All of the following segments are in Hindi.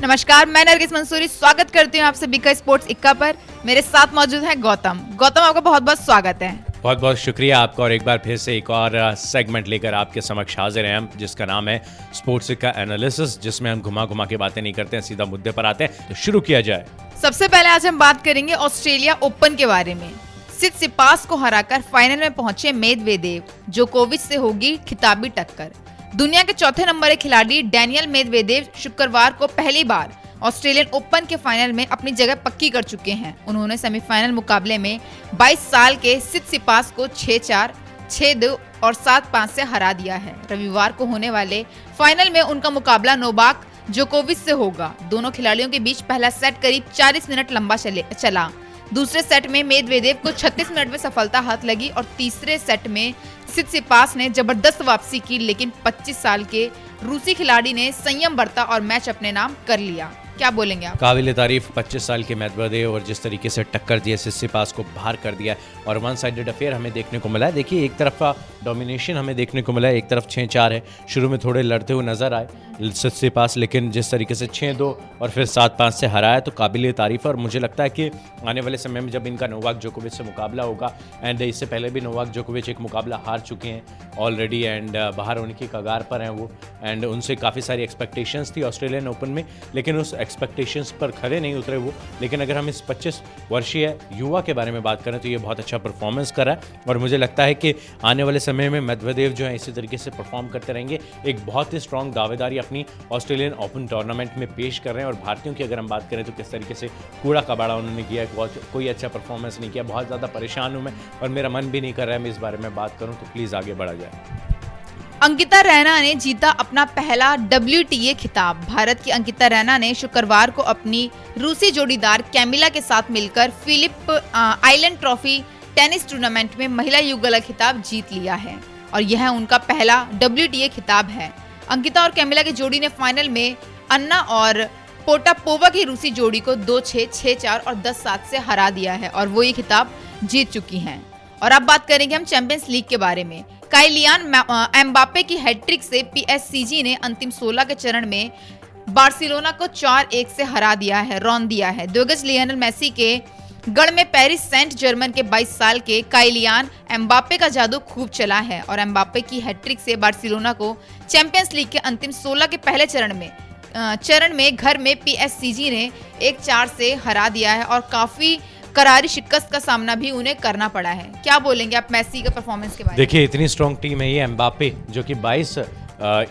नमस्कार मैं नरगिस मंसूरी स्वागत करती हूँ आप सभी का स्पोर्ट्स इक्का पर। मेरे साथ मौजूद है गौतम। गौतम आपका बहुत बहुत स्वागत है। बहुत बहुत शुक्रिया आपका और एक बार फिर से एक और सेगमेंट लेकर आपके समक्ष हाजिर हैं हम जिसका नाम है स्पोर्ट्स का एनालिसिस जिसमें हम घुमा घुमा के बातें नहीं करते हैं सीधा मुद्दे पर आते हैं। तो शुरू किया जाए। सबसे पहले आज हम बात करेंगे ऑस्ट्रेलिया ओपन के बारे में। सित सिपास को हराकर फाइनल में पहुँचे मेदवेदेव जो कोविड से होगी खिताबी टक्कर। दुनिया के चौथे नंबर के खिलाड़ी डैनियल मेदवेदेव शुक्रवार को पहली बार ऑस्ट्रेलियन ओपन के फाइनल में अपनी जगह पक्की कर चुके हैं। उन्होंने सेमीफाइनल मुकाबले में 22 साल के सित सिपास को 6-4, 6-2 और 7-5 से हरा दिया है। रविवार को होने वाले फाइनल में उनका मुकाबला नोबाक जोकोविच से होगा। दोनों खिलाड़ियों के बीच पहला सेट करीब 40 मिनट लंबा चले चला। दूसरे सेट में मेदवेदेव को 36 मिनट में सफलता हाथ लगी और तीसरे सेट में सिपास ने ज़बरदस्त वापसी की, लेकिन 25 साल के रूसी खिलाड़ी ने संयम बरता और मैच अपने नाम कर लिया। क्या बोलेंगे आप? काबिल तारीफ़ 25 साल के मैदवेदेव और जिस तरीके से टक्कर दिए सिपास को बाहर कर दिया और वन साइडेड अफेयर हमें देखने को मिला है। देखिए, एक तरफ़ का डोमिनेशन हमें देखने को मिला है, एक तरफ़ छः चार है। शुरू में थोड़े लड़ते हुए नज़र आए सच्चे पास लेकिन जिस तरीके से छः दो और फिर सात पाँच से हराया तो काबिल तारीफ़ है। और मुझे लगता है कि आने वाले समय में जब इनका नोवाक जोकोविच से मुकाबला होगा एंड इससे पहले भी नोवाक जोकोविच एक मुकाबला हार चुके हैं ऑलरेडी एंड बाहर होने की कगार पर हैं वो एंड उनसे काफ़ी सारी एक्सपेक्टेशंस थी ऑस्ट्रेलियन ओपन में, लेकिन उस एक्सपेक्टेशंस पर खड़े नहीं उतरे वो। लेकिन अगर हम इस पच्चीस वर्षीय युवा के बारे में बात करें तो ये बहुत अच्छा परफॉर्मेंस कर है। और मुझे लगता है कि आने वाले समय में मध्यदेव जो है, इसी तरीके से परफॉर्म करते रहेंगे। एक बहुत ही स्ट्रॉन्ग दावेदारी अपनी ऑस्ट्रेलियन ओपन टूर्नामेंट में पेश कर रहे हैं। और भारतीयों की अगर हम बात करें तो किस तरीके से कूड़ा कबाड़ा उन्होंने किया कोई अच्छा परफॉर्मेंस नहीं किया। बहुत ज़्यादा परेशान हूँ मैं और मेरा मन भी नहीं कर रहा है मैं इस बारे में बात करूँ तो प्लीज़ आगे बढ़ा जाए। अंकिता रैना ने जीता अपना पहला डब्ल्यूटीए खिताब। भारत की अंकिता रैना ने शुक्रवार को अपनी रूसी जोड़ीदार कैमिला के साथ मिलकर Phillip Island trophy tennis tournament में महिला युगल खिताब जीत लिया है और यह उनका पहला डब्ल्यूटीए खिताब है। अंकिता और कैमिला की जोड़ी ने फाइनल में अन्ना और पोटापोवा की रूसी जोड़ी को दो छह छह चार और दस, सात से हरा दिया है और वो ये खिताब जीत चुकी हैं। और अब बात करेंगे हम चैंपियंस लीग के बारे में। काइलियान एम्बापे की हैट्रिक से पीएससीजी ने अंतिम 16 के चरण में बार्सिलोना को चार एक से हरा दिया है, रौन दिया है। दोगज लियनल मेसी के गढ़ में पेरिस सेंट जर्मन के 22 साल के काइलियान एम्बापे का जादू खूब चला है और एम्बापे की हैट्रिक से बार्सिलोना को चैंपियंस लीग के अंतिम 16 के पहले चरण में चरण में घर में पीएससीजी ने एक चार से हरा दिया है और काफ़ी करारी शिकस्त का सामना भी उन्हें करना पड़ा है। क्या बोलेंगे आप मैसी के परफॉर्मेंस के बारे में? देखिए, इतनी स्ट्रॉन्ग टीम है ये एम्बापे जो कि 22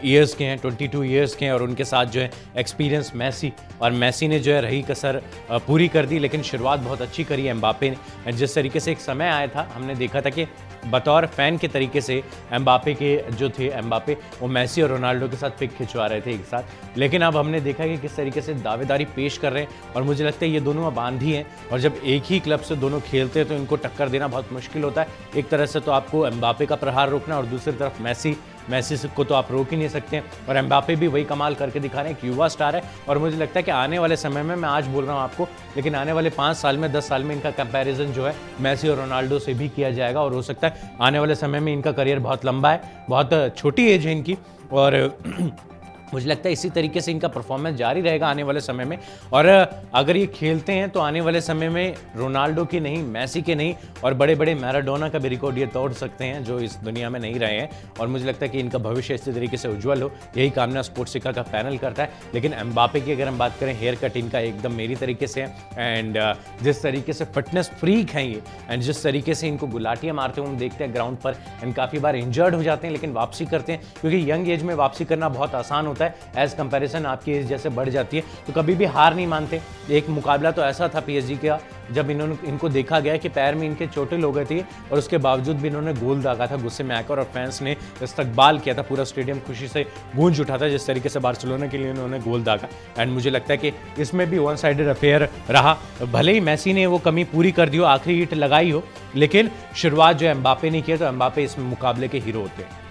ईयर्स के हैं 22 ईयर्स के हैं, और उनके साथ जो है एक्सपीरियंस मैसी। और मैसी ने जो है रही कसर पूरी कर दी, लेकिन शुरुआत बहुत अच्छी करी एम्बापे ने। जिस तरीके से एक समय आया था, हमने देखा था कि बतौर फ़ैन के तरीके से एम्बापे के जो थे, एम्बापे, वो मैसी और रोनाल्डो के साथ पिक खिंचवा रहे थे एक साथ। लेकिन अब हमने देखा कि किस तरीके से दावेदारी पेश कर रहे हैं और मुझे लगता है ये दोनों अब आंधी हैं और जब एक ही क्लब से दोनों खेलते हैं तो इनको टक्कर देना बहुत मुश्किल होता है। एक तरह से तो आपको एम्बापे का प्रहार रोकना और दूसरी तरफ़ मैसी मैसी को तो आप रोक ही नहीं सकते। और एम्बापे भी वही कमाल करके दिखा रहे हैं एक युवा स्टार है। और मुझे लगता है कि आने वाले समय में, मैं आज बोल रहा हूँ आपको, लेकिन आने वाले पाँच साल में, दस साल में इनका कंपेरिजन जो है मैसी और रोनाल्डो से भी किया जाएगा। और हो सकता है आने वाले समय में इनका करियर बहुत लंबा है, बहुत छोटी एज है इनकी। और मुझे लगता है इसी तरीके से इनका परफॉर्मेंस जारी रहेगा आने वाले समय में। और अगर ये खेलते हैं तो आने वाले समय में रोनाल्डो की नहीं, मैसी के नहीं, और बड़े बड़े मैराडोना का भी रिकॉर्ड ये तोड़ सकते हैं, जो इस दुनिया में नहीं रहे हैं। और मुझे लगता है कि इनका भविष्य इसी तरीके से उज्जवल हो। यही कामना स्पोर्ट्स सिक्का का पैनल करता है। लेकिन एम्बापे की अगर हम बात करें हेयर कट इनका एकदम मेरी तरीके से है। एंड जिस तरीके से फिटनेस फ्रीक हैं ये एंड जिस तरीके से इनको गुलाटियाँ मारते हुए हम देखते हैं ग्राउंड पर एंड काफ़ी बार इंजर्ड हो जाते हैं, लेकिन वापसी करते हैं। क्योंकि यंग एज में वापसी करना बहुत आसान होता है एज कंपेरिजन आपकी एज जैसे बढ़ जाती है। तो कभी भी हार नहीं मानते। एक मुकाबला तो ऐसा था पीएसजी का, जब इन्होंने, इनको देखा गया कि पैर में इनके चोटें गए थी और उसके बावजूद भी इन्होंने गोल दागा था। गुस्से में आकर और फैंस ने इस्तकबाल किया था, पूरा स्टेडियम खुशी से गूंज उठा था, जिस तरीके से बार्सिलोना के लिए उन्होंने गोल दागा। एंड मुझे लगता है कि इसमें भी वन साइडेड अफेयर रहा। भले ही मैसी ने वो कमी पूरी कर दी हो, आखिरी ईट लगाई हो, लेकिन शुरुआत जो एम्बापे ने किया तो एम्बापे इस मुकाबले के हीरो होते हैं।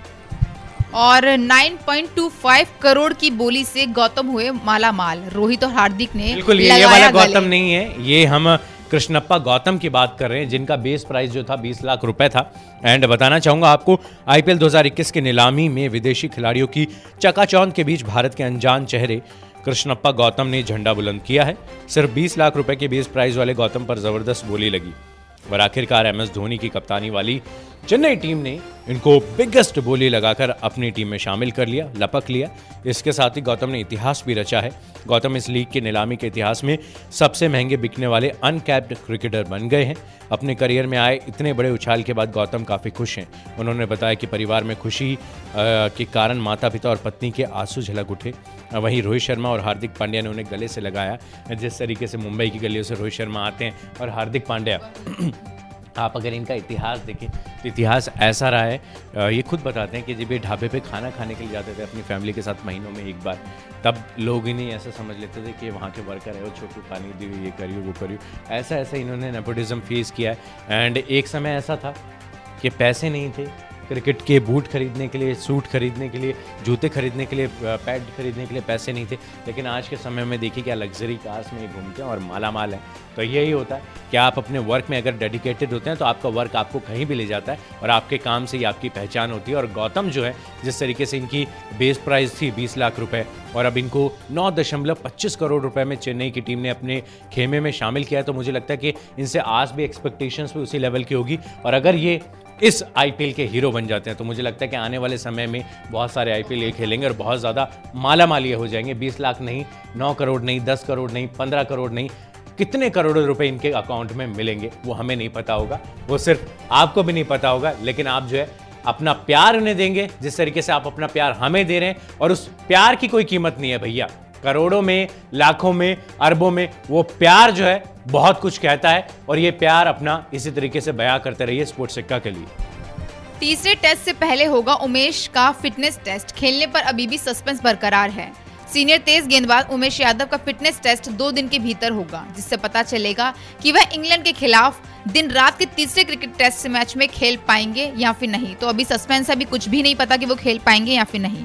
और 9.25 करोड़ की बोली से गौतम हुए माला माल रोहित और हार्दिक ने बिल्कुल ये, ये वाला गौतम नहीं है। ये हम कृष्णप्पा गौतम की बात कर रहे हैं जिनका बेस प्राइस जो था 20 लाख रुपए था। एंड बताना चाहूँगा आपको आईपीएल 2021 की नीलामी में विदेशी खिलाड़ियों की चकाचौंध के बीच भारत के अनजान चेहरे कृष्णप्पा गौतम ने झंडा बुलंद किया है। सिर्फ़ 20 लाख रुपए के बेस प्राइज वाले गौतम पर ज़बरदस्त बोली लगी। और आखिरकार एम एस धोनी की कप्तानी वाली चेन्नई टीम ने इनको बिगेस्ट बोली लगाकर अपनी टीम में शामिल कर लिया, लपक लिया। इसके साथ ही गौतम ने इतिहास भी रचा है। गौतम इस लीग के नीलामी के इतिहास में सबसे महँगे बिकने वाले अनकैप्ड क्रिकेटर बन गए हैं। अपने करियर में आए इतने बड़े उछाल के बाद गौतम काफ़ी खुश हैं। उन्होंने बताया कि परिवार में खुशी के कारण माता पिता और पत्नी के आँसू झलक उठे। वहीं रोहित शर्मा और हार्दिक पांड्या ने उन्हें गले से लगाया, जिस तरीके से मुंबई की गलियों से रोहित शर्मा आते हैं और हार्दिक पांड्या आप अगर इनका इतिहास देखें तो इतिहास ऐसा रहा है ये खुद बताते हैं कि जब ये ढाबे पे खाना खाने के लिए जाते थे अपनी फैमिली के साथ महीनों में एक बार, तब लोग इन्हें ऐसा समझ लेते थे कि वहाँ के वर्कर है, वो छोटू पानी दी ये करियो, वो करियो। ऐसा ऐसा इन्होंने नेपोटिज़म फेस किया है। एंड एक समय ऐसा था कि पैसे नहीं थे क्रिकेट के बूट खरीदने के लिए, सूट खरीदने के लिए, जूते खरीदने के लिए पैड खरीदने के लिए पैसे नहीं थे। लेकिन आज के समय में देखिए क्या लग्जरी कार्स में घूमते हैं और माला माल है। तो यही होता है कि आप अपने वर्क में अगर डेडिकेटेड होते हैं तो आपका वर्क आपको कहीं भी ले जाता है और आपके काम से ही आपकी पहचान होती है। और गौतम जो है, जिस तरीके से इनकी बेस प्राइस थी बीस लाख रुपये और अब इनको नौ दशमलव पच्चीस करोड़ रुपए में चेन्नई की टीम ने अपने खेमे में शामिल किया है तो मुझे लगता है कि इनसे आज भी एक्सपेक्टेशंस भी उसी लेवल की होगी। और अगर ये इस आईपीएल के हीरो बन जाते हैं। तो मुझे लगता है कि आने वाले समय में बहुत सारे आईपीएल ये खेलेंगे और बहुत ज़्यादा माला मालिय हो जाएँगे। 20 लाख नहीं, नौ करोड़ नहीं 10 करोड़ नहीं 15 करोड़ नहीं, कितने करोड़ों रुपए इनके अकाउंट में मिलेंगे, वो हमें नहीं पता होगा। वो सिर्फ़ आपको भी नहीं पता होगा, लेकिन आप जो है अपना प्यार उन्हें देंगे, जिस तरीके से आप अपना प्यार हमें दे रहे हैं, और उस प्यार की कोई कीमत नहीं है भैया। करोड़ों में, लाखों में, अरबों में वो प्यार जो है बहुत कुछ कहता है और ये प्यार अपना इसी तरीके से बयां करते रहिए स्पोर्ट्स सिक्का के लिए। तीसरे टेस्ट से पहले होगा उमेश का फिटनेस टेस्ट। खेलने पर अभी भी सस्पेंस बरकरार है। सीनियर तेज गेंदबाज उमेश यादव का फिटनेस टेस्ट दो दिन के भीतर होगा, जिससे पता चलेगा कि वह इंग्लैंड के खिलाफ दिन रात के तीसरे क्रिकेट टेस्ट मैच में खेल पाएँगे या फिर नहीं। तो अभी सस्पेंस अभी कुछ भी नहीं पता कि वो खेल पाएँगे या फिर नहीं।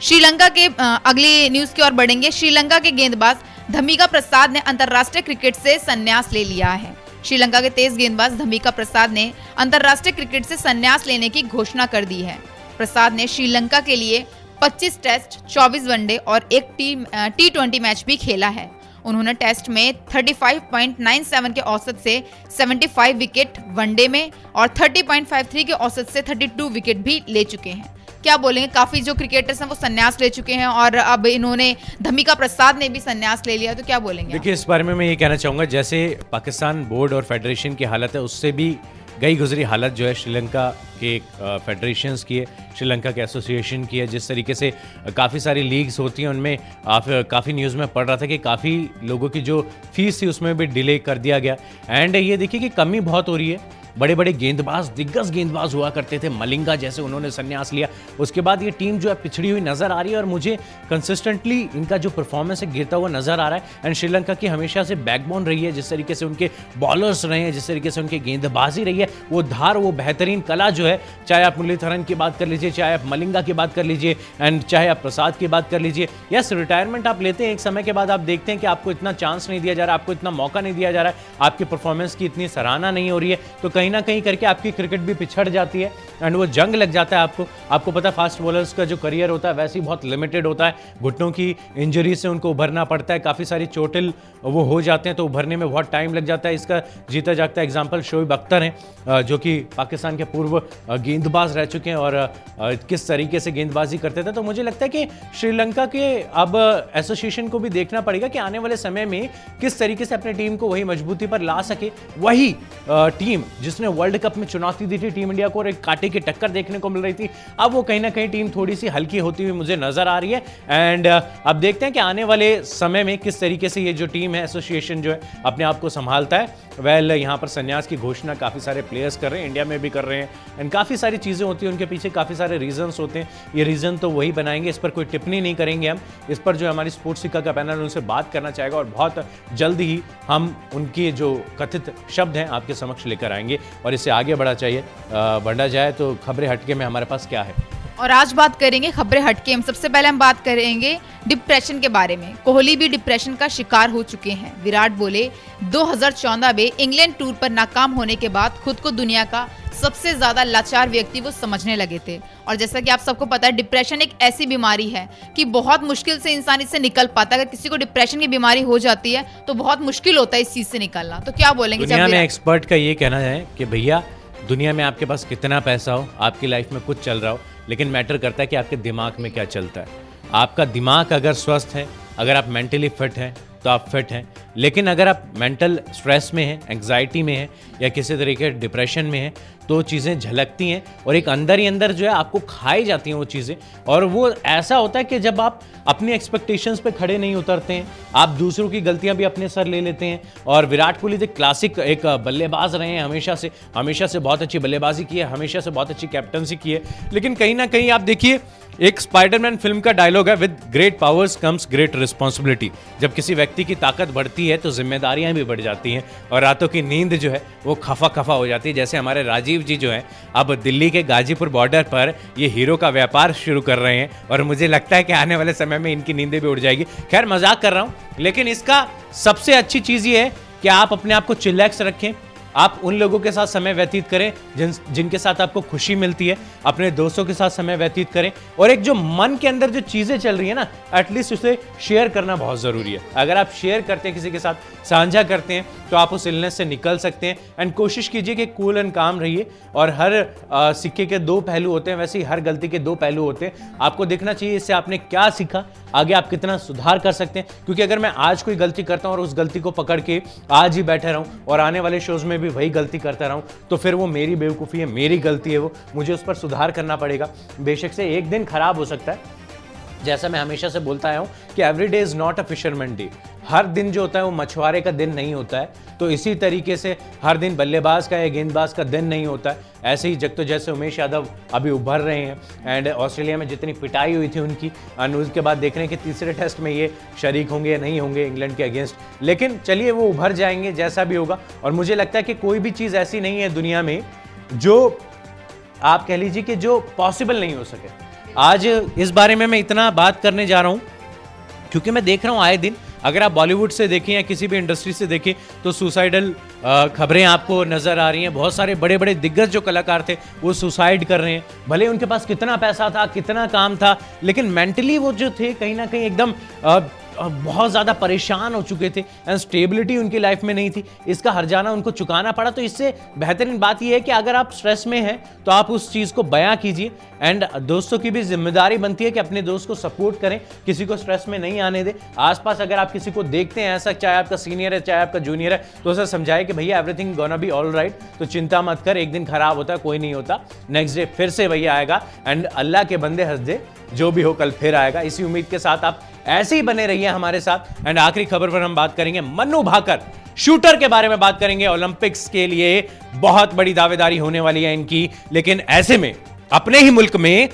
श्रीलंका के अगली न्यूज़ की ओर बढ़ेंगे। श्रीलंका के गेंदबाज धमिका प्रसाद ने अंतरराष्ट्रीय क्रिकेट से संन्यास ले लिया है। श्रीलंका के तेज गेंदबाज धमिका प्रसाद ने अंतरराष्ट्रीय क्रिकेट से संन्यास लेने की घोषणा कर दी है। प्रसाद ने श्रीलंका के लिए 25 टेस्ट 24 वनडे और एक टी ट्वेंटी मैच भी खेला है। उन्होंने टेस्ट में 35.97 के औसत से 75 विकेट वनडे में और 30.53 के औसत से 32 विकेट भी ले चुके हैं। क्या बोलेंगे? काफ़ी जो क्रिकेटर्स हैं वो संन्यास ले चुके हैं और अब इन्होंने धमिका प्रसाद ने भी संन्यास ले लिया तो क्या बोलेंगे देखिए, इस बारे में मैं ये कहना चाहूँगा, जैसे पाकिस्तान बोर्ड और फेडरेशन की हालत है, उससे भी गई गुजरी हालत जो है श्रीलंका के फेडरेशंस की है, श्रीलंका के एसोसिएशन की है, जिस तरीके से काफ़ी सारी लीग्स होती हैं, उनमें आप काफ़ी न्यूज़ में पढ़ रहा था कि काफ़ी लोगों की जो फ़ीस थी, उसमें भी डिले कर दिया गया। एंड ये देखिए कि कमी बहुत हो रही है बड़े बड़े गेंदबाज, दिग्गज गेंदबाज हुआ करते थे। मलिंगा जैसे उन्होंने संन्यास लिया। उसके बाद ये टीम जो है पिछड़ी हुई नज़र आ रही है और मुझे कंसिस्टेंटली इनका जो परफॉर्मेंस है, गिरता हुआ नज़र आ रहा है। एंड श्रीलंका की हमेशा से बैकबोन रही है, जिस तरीके से उनके बॉलर्स रहे हैं, जिस तरीके से उनकी गेंदबाजी रही है, वो धार, वो बेहतरीन कला जो है, चाहे आप मुरलीधरन की बात कर लीजिए, चाहे आप मलिंगा की बात कर लीजिए एंड चाहे आप प्रसाद की बात कर लीजिए। यस रिटायरमेंट आप लेते हैं, एक समय के बाद आप देखते हैं कि आपको इतना चांस नहीं दिया जा रहा है आपको इतना मौका नहीं दिया जा रहा है। आपकी परफॉर्मेंस की इतनी सराहना नहीं हो रही है। तो कहीं ना कहीं करके आपकी क्रिकेट भी पिछड़ जाती है एंड वो जंग लग जाता है आपको। आपको पता है फास्ट बॉलर्स का जो करियर होता है, वैसे ही बहुत लिमिटेड होता है। घुटनों की इंजरी से उनको उभरना पड़ता है, काफ़ी सारी चोटिल वो हो जाते हैं तो उभरने में बहुत टाइम लग जाता है। इसका जीता जागता एग्ज़ाम्पल शोएब अख्तर हैं जो कि पाकिस्तान के पूर्व गेंदबाज रह चुके हैं और किस तरीके से गेंदबाजी करते थे। तो मुझे लगता है कि श्रीलंका के अब एसोसिएशन को भी देखना पड़ेगा कि आने वाले समय में किस तरीके से अपनी टीम को वही मजबूती पर ला सके। वही टीम जिसने वर्ल्ड कप में चुनौती दी थी टीम इंडिया को और एक कांटे की टक्कर देखने को मिल रही थी। अब वो कहीं ना कहीं टीम थोड़ी सी हल्की होती हुई मुझे नज़र आ रही है। एंड अब देखते हैं कि आने वाले समय में किस तरीके से ये जो टीम है एसोसिएशन जो है अपने आप को संभालता है। वेल well, यहाँ पर संन्यास की घोषणा काफ़ी सारे प्लेयर्स कर रहे हैं इंडिया में भी कर रहे हैं। एंड काफ़ी सारी चीज़ें होती हैं उनके पीछे काफ़ी सारे रीजंस होते हैं। ये रीज़न तो वही बनाएँगे इस पर कोई टिप्पणी नहीं करेंगे हम। इस पर जो हमारी स्पोर्ट्स सिक्का का पैनल उनसे बात करना चाहेगा और बहुत जल्द ही हम उनके जो कथित शब्द हैं आपके समक्ष लेकर आएँगे। और इससे आगे बढ़ा चाहिए। बढ़ा जाए तो खबरें हटके में हमारे पास क्या है? और आज बात करेंगे खबरें हटके में। सबसे पहले हम बात करेंगे डिप्रेशन के बारे में। कोहली भी डिप्रेशन का शिकार हो चुके हैं। विराट बोले 2014 में इंग्लैंड टूर पर नाकाम होने के बाद खुद को दुनिया का सबसे ज़्यादा लाचार व्यक्ति वो समझने लगे थे। और जैसा कि आप सबको पता है डिप्रेशन एक ऐसी बीमारी है कि बहुत मुश्किल से इंसान इससे निकल पाता है। अगर किसी को डिप्रेशन की बीमारी हो जाती है तो बहुत मुश्किल होता है इस चीज़ से निकलना। तो क्या बोलेंगे दुनिया में एक्सपर्ट का ये कहना है कि भैया दुनिया में आपके पास कितना पैसा हो आपकी लाइफ में कुछ चल रहा हो लेकिन मैटर करता है कि आपके दिमाग में क्या चलता है। आपका दिमाग अगर स्वस्थ है अगर आप मेंटली फिट हैं तो आप फिट हैं। लेकिन अगर आप मेंटल स्ट्रेस में हैं एंग्जाइटी में हैं, या किसी तरीके डिप्रेशन में हैं तो चीज़ें झलकती हैं और एक अंदर ही अंदर जो है आपको खाई जाती हैं वो चीज़ें। और वो ऐसा होता है कि जब आप अपनी एक्सपेक्टेशंस पे खड़े नहीं उतरते हैं, आप दूसरों की गलतियाँ भी अपने सर ले लेते हैं। और विराट कोहली जो क्लासिक एक बल्लेबाज रहे हैं हमेशा से हमेशा से बहुत अच्छी बल्लेबाजी की है, हमेशा से बहुत अच्छी कैप्टनसी की है। लेकिन कहीं ना कहीं आप देखिए एक स्पाइडरमैन फ़िल्म का डायलॉग है with great powers comes great responsibility जब किसी व्यक्ति की ताकत बढ़ती है तो जिम्मेदारियाँ भी बढ़ जाती हैं और रातों की नींद जो है, वो खफा खफा हो जाती है। जैसे हमारे राजीव जी जो है, अब दिल्ली के गाजीपुर बॉर्डर पर ये हीरो का व्यापार शुरू कर रहे हैं और मुझे लगता है कि आने वाले समय में इनकी नींदें भी उड़ जाएगी। खैर, मज़ाक कर रहा हूँ, लेकिन इसका सबसे अच्छी चीज़ ये है कि आप अपने आप को चिल्लैक्स रखें आप उन लोगों के साथ समय व्यतीत करें जिन जिनके साथ आपको खुशी मिलती है अपने दोस्तों के साथ समय व्यतीत करें। और एक जो मन के अंदर जो चीज़ें चल रही है ना एटलीस्ट उसे शेयर करना बहुत ज़रूरी है। अगर आप शेयर करते हैं किसी के साथ साझा करते हैं तो आप उस इलनेस से निकल सकते हैं। एंड कोशिश कीजिए कि कूल एंड काम रहिए। और हर आ, सिक्के के दो पहलू होते हैं वैसे ही हर गलती के दो पहलू होते हैं। आपको देखना चाहिए इससे आपने क्या सीखा आगे आप कितना सुधार कर सकते हैं। क्योंकि अगर मैं आज कोई गलती करता हूँ और उस गलती को पकड़ के आज ही बैठे रहूँ और आने वाले शोज़ में भी वही गलती करता रहूँ तो फिर वो मेरी बेवकूफ़ी है, मेरी गलती है वो, मुझे उस पर सुधार करना पड़ेगा। बेशक से एक दिन खराब हो सकता है जैसा मैं हमेशा से बोलता आया हूँ कि every day is not a fisherman day हर दिन जो होता है वो मछुआरे का दिन नहीं होता है। तो इसी तरीके से हर दिन बल्लेबाज का या गेंदबाज का दिन नहीं होता है। ऐसे ही जग तो जैसे उमेश यादव अभी उभर रहे हैं। एंड ऑस्ट्रेलिया में जितनी पिटाई हुई थी उनकी एंड उसके बाद देख रहे हैं कि तीसरे टेस्ट में ये शरीक होंगे या नहीं होंगे इंग्लैंड के अगेंस्ट लेकिन चलिए वो उभर जाएँगे, जैसा भी होगा। और मुझे लगता है कि कोई भी चीज़ ऐसी नहीं है दुनिया में जो आप कह लीजिए कि जो पॉसिबल नहीं हो सके। आज इस बारे में मैं इतना बात करने जा रहा हूँ, क्योंकि मैं देख रहा हूँ आए दिन, अगर आप बॉलीवुड से देखें या किसी भी इंडस्ट्री से देखें तो सुसाइडल खबरें आपको नज़र आ रही हैं। बहुत सारे बड़े बड़े दिग्गज जो कलाकार थे, वो सुसाइड कर रहे हैं। भले उनके पास कितना पैसा था, कितना काम था, लेकिन मेंटली वो जो थे, कहीं ना कहीं एकदम बहुत ज़्यादा परेशान हो चुके थे एंड स्टेबिलिटी उनकी लाइफ में नहीं थी। इसका हर जाना उनको चुकाना पड़ा। तो इससे बेहतरीन बात यह है कि अगर आप स्ट्रेस में हैं तो आप उस चीज़ को बयां कीजिए एंड दोस्तों की भी ज़िम्मेदारी बनती है कि अपने दोस्त को सपोर्ट करें, किसी को स्ट्रेस में नहीं आने दें। आसपास अगर आप किसी को देखते हैं, ऐसा चाहे आपका सीनियर है, चाहे आपका जूनियर है तो उसे समझाए कि भैया everything gonna be all right तो चिंता मत कर, एक दिन खराब होता, कोई नहीं होता। नेक्स्ट डे फिर से भैया आएगा एंड अल्लाह के बंदे हंस दे, जो भी हो कल फिर आएगा। इसी उम्मीद के साथ आप ऐसे ही बने रहिए हमारे साथ। एंड आखिरी खबर पर हम बात करेंगे मन्नू भाकर। शूटर के बारे में बात करेंगे। ओलंपिक्स के लिए बहुत बड़ी दावेदारी होने वाली है इनकी। लेकिन ऐसे में, अपने ही मुल्क में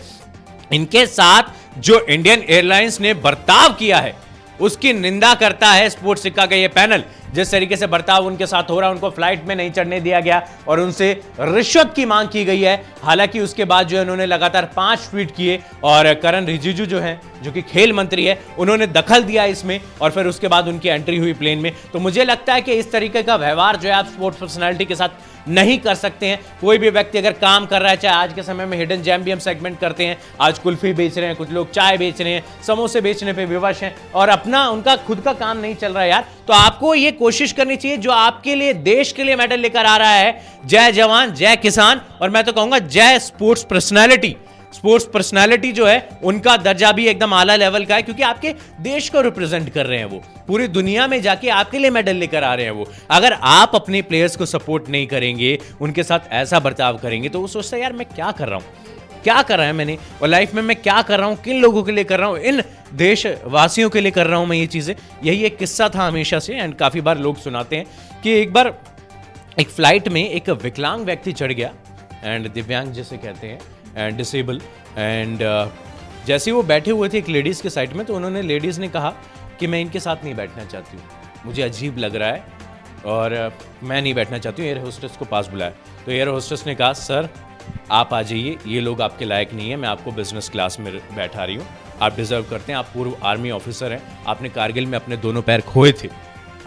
इनके साथ जो इंडियन एयरलाइंस ने बर्ताव किया है, उसकी निंदा करता है स्पोर्ट्स सिक्का का यह पैनल। जिस तरीके से बर्ताव उनके साथ हो रहा है, उनको फ़्लाइट में नहीं चढ़ने दिया गया और उनसे रिश्वत की मांग की गई है। हालाँकि उसके बाद जो है उन्होंने लगातार पाँच ट्वीट किए और करण रिजिजू जो है, जो कि खेल मंत्री है, उन्होंने दखल दिया इसमें और फिर उसके बाद उनकी एंट्री हुई प्लेन में। तो मुझे लगता है कि इस तरीके का व्यवहार जो है आप स्पोर्ट्स पर्सनैलिटी के साथ नहीं कर सकते हैं। कोई भी व्यक्ति अगर काम कर रहा है, चाहे आज के समय में हिडन जैम भी हम सेगमेंट करते हैं, आज कुल्फी बेच रहे हैं, कुछ लोग चाय बेच रहे हैं, समोसे बेचने पे विवश हैं और अपना, उनका खुद का काम नहीं चल रहा है यार। तो आपको ये कोशिश करनी चाहिए जो आपके लिए, देश के लिए मेडल लेकर आ रहा है। जय जवान, जय किसान और मैं तो कहूँगा जय स्पोर्ट्स पर्सनैलिटी। स्पोर्ट्स पर्सनालिटी जो है, उनका दर्जा भी एकदम आला लेवल का है क्योंकि आपके देश को रिप्रेजेंट कर रहे हैं वो। पूरी दुनिया में जाके आपके लिए मेडल लेकर आ रहे हैं वो। अगर आप अपने प्लेयर्स को सपोर्ट नहीं करेंगे, उनके साथ ऐसा बर्ताव करेंगे तो वो सोचता यार, मैं क्या कर रहा हूँ? क्या कर है मैंने? और लाइफ में मैं क्या कर रहा हूँ? किन लोगों के लिए कर रहा हूँ? इन देशवासियों के लिए कर रहा हूँ मैं ये चीज़ें। यही एक किस्सा था हमेशा से एंड काफ़ी बार लोग सुनाते हैं कि एक बार एक फ़्लाइट में एक विकलांग व्यक्ति चढ़ गया एंड दिव्यांग जिसे कहते हैं एंड डिसेबल एंड जैसे वो बैठे हुए थे एक लेडीज़ के साइड में तो उन्होंने लेडीज़ ने कहा कि मैं इनके साथ नहीं बैठना चाहती हूँ। मुझे अजीब लग रहा है और uh, मैं नहीं बैठना चाहती हूँ। एयर होस्टेस को पास बुलाया। तो एयर होस्टेस ने कहा सर आप आ जाइए, ये लोग आपके लायक नहीं है, मैं आपको बिज़नेस क्लास में बैठा रही हूँ। आप डिजर्व करते हैं, आप पूर्व आर्मी ऑफिसर हैं, आपने कारगिल में अपने दोनों पैर खोए थे।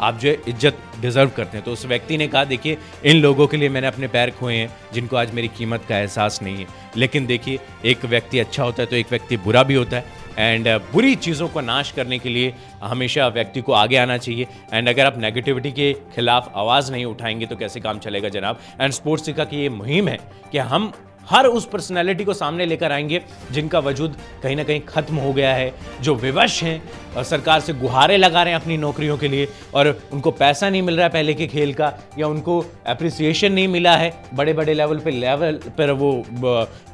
आप जो है इज़्ज़त डिजर्व करते हैं। तो उस व्यक्ति ने कहा, देखिए, इन लोगों के लिए मैंने अपने पैर खोए हैं, जिनको आज मेरी कीमत का एहसास नहीं है। लेकिन देखिए, एक व्यक्ति अच्छा होता है तो एक व्यक्ति बुरा भी होता है। एंड बुरी चीज़ों को नाश करने के लिए हमेशा व्यक्ति को आगे आना चाहिए। एंड अगर आप नेगेटिविटी के खिलाफ आवाज़ नहीं उठाएँगे तो कैसे काम चलेगा जनाब? एंड स्पोर्ट्स का की ये मुहिम है कि हम हर उस पर्सनैलिटी को सामने लेकर आएँगे जिनका वजूद कहीं ना कहीं खत्म हो गया है, जो विवश हैं सरकार से गुहारे लगा रहे हैं अपनी नौकरियों के लिए और उनको पैसा नहीं मिल रहा है पहले के खेल का या उनको अप्रिसिएशन नहीं मिला है। बड़े बड़े लेवल पे लेवल पर वो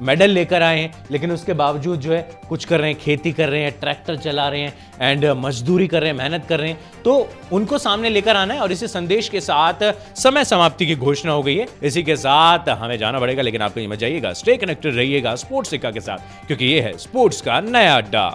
मेडल लेकर आए हैं। लेकिन उसके बावजूद जो है, कुछ कर रहे हैं, खेती कर रहे हैं ट्रैक्टर चला रहे हैं एंड मजदूरी कर रहे हैं, मेहनत कर रहे हैं। तो उनको सामने लेकर आना है और इसी संदेश के साथ समय समाप्ति की घोषणा हो गई है। इसी के साथ हमें जाना पड़ेगा, लेकिन आपको मज़ा आइएगा स्टे कनेक्टेड रहिएगा स्पोर्ट्स सिक्का के साथ, क्योंकि ये है स्पोर्ट्स का नया अड्डा।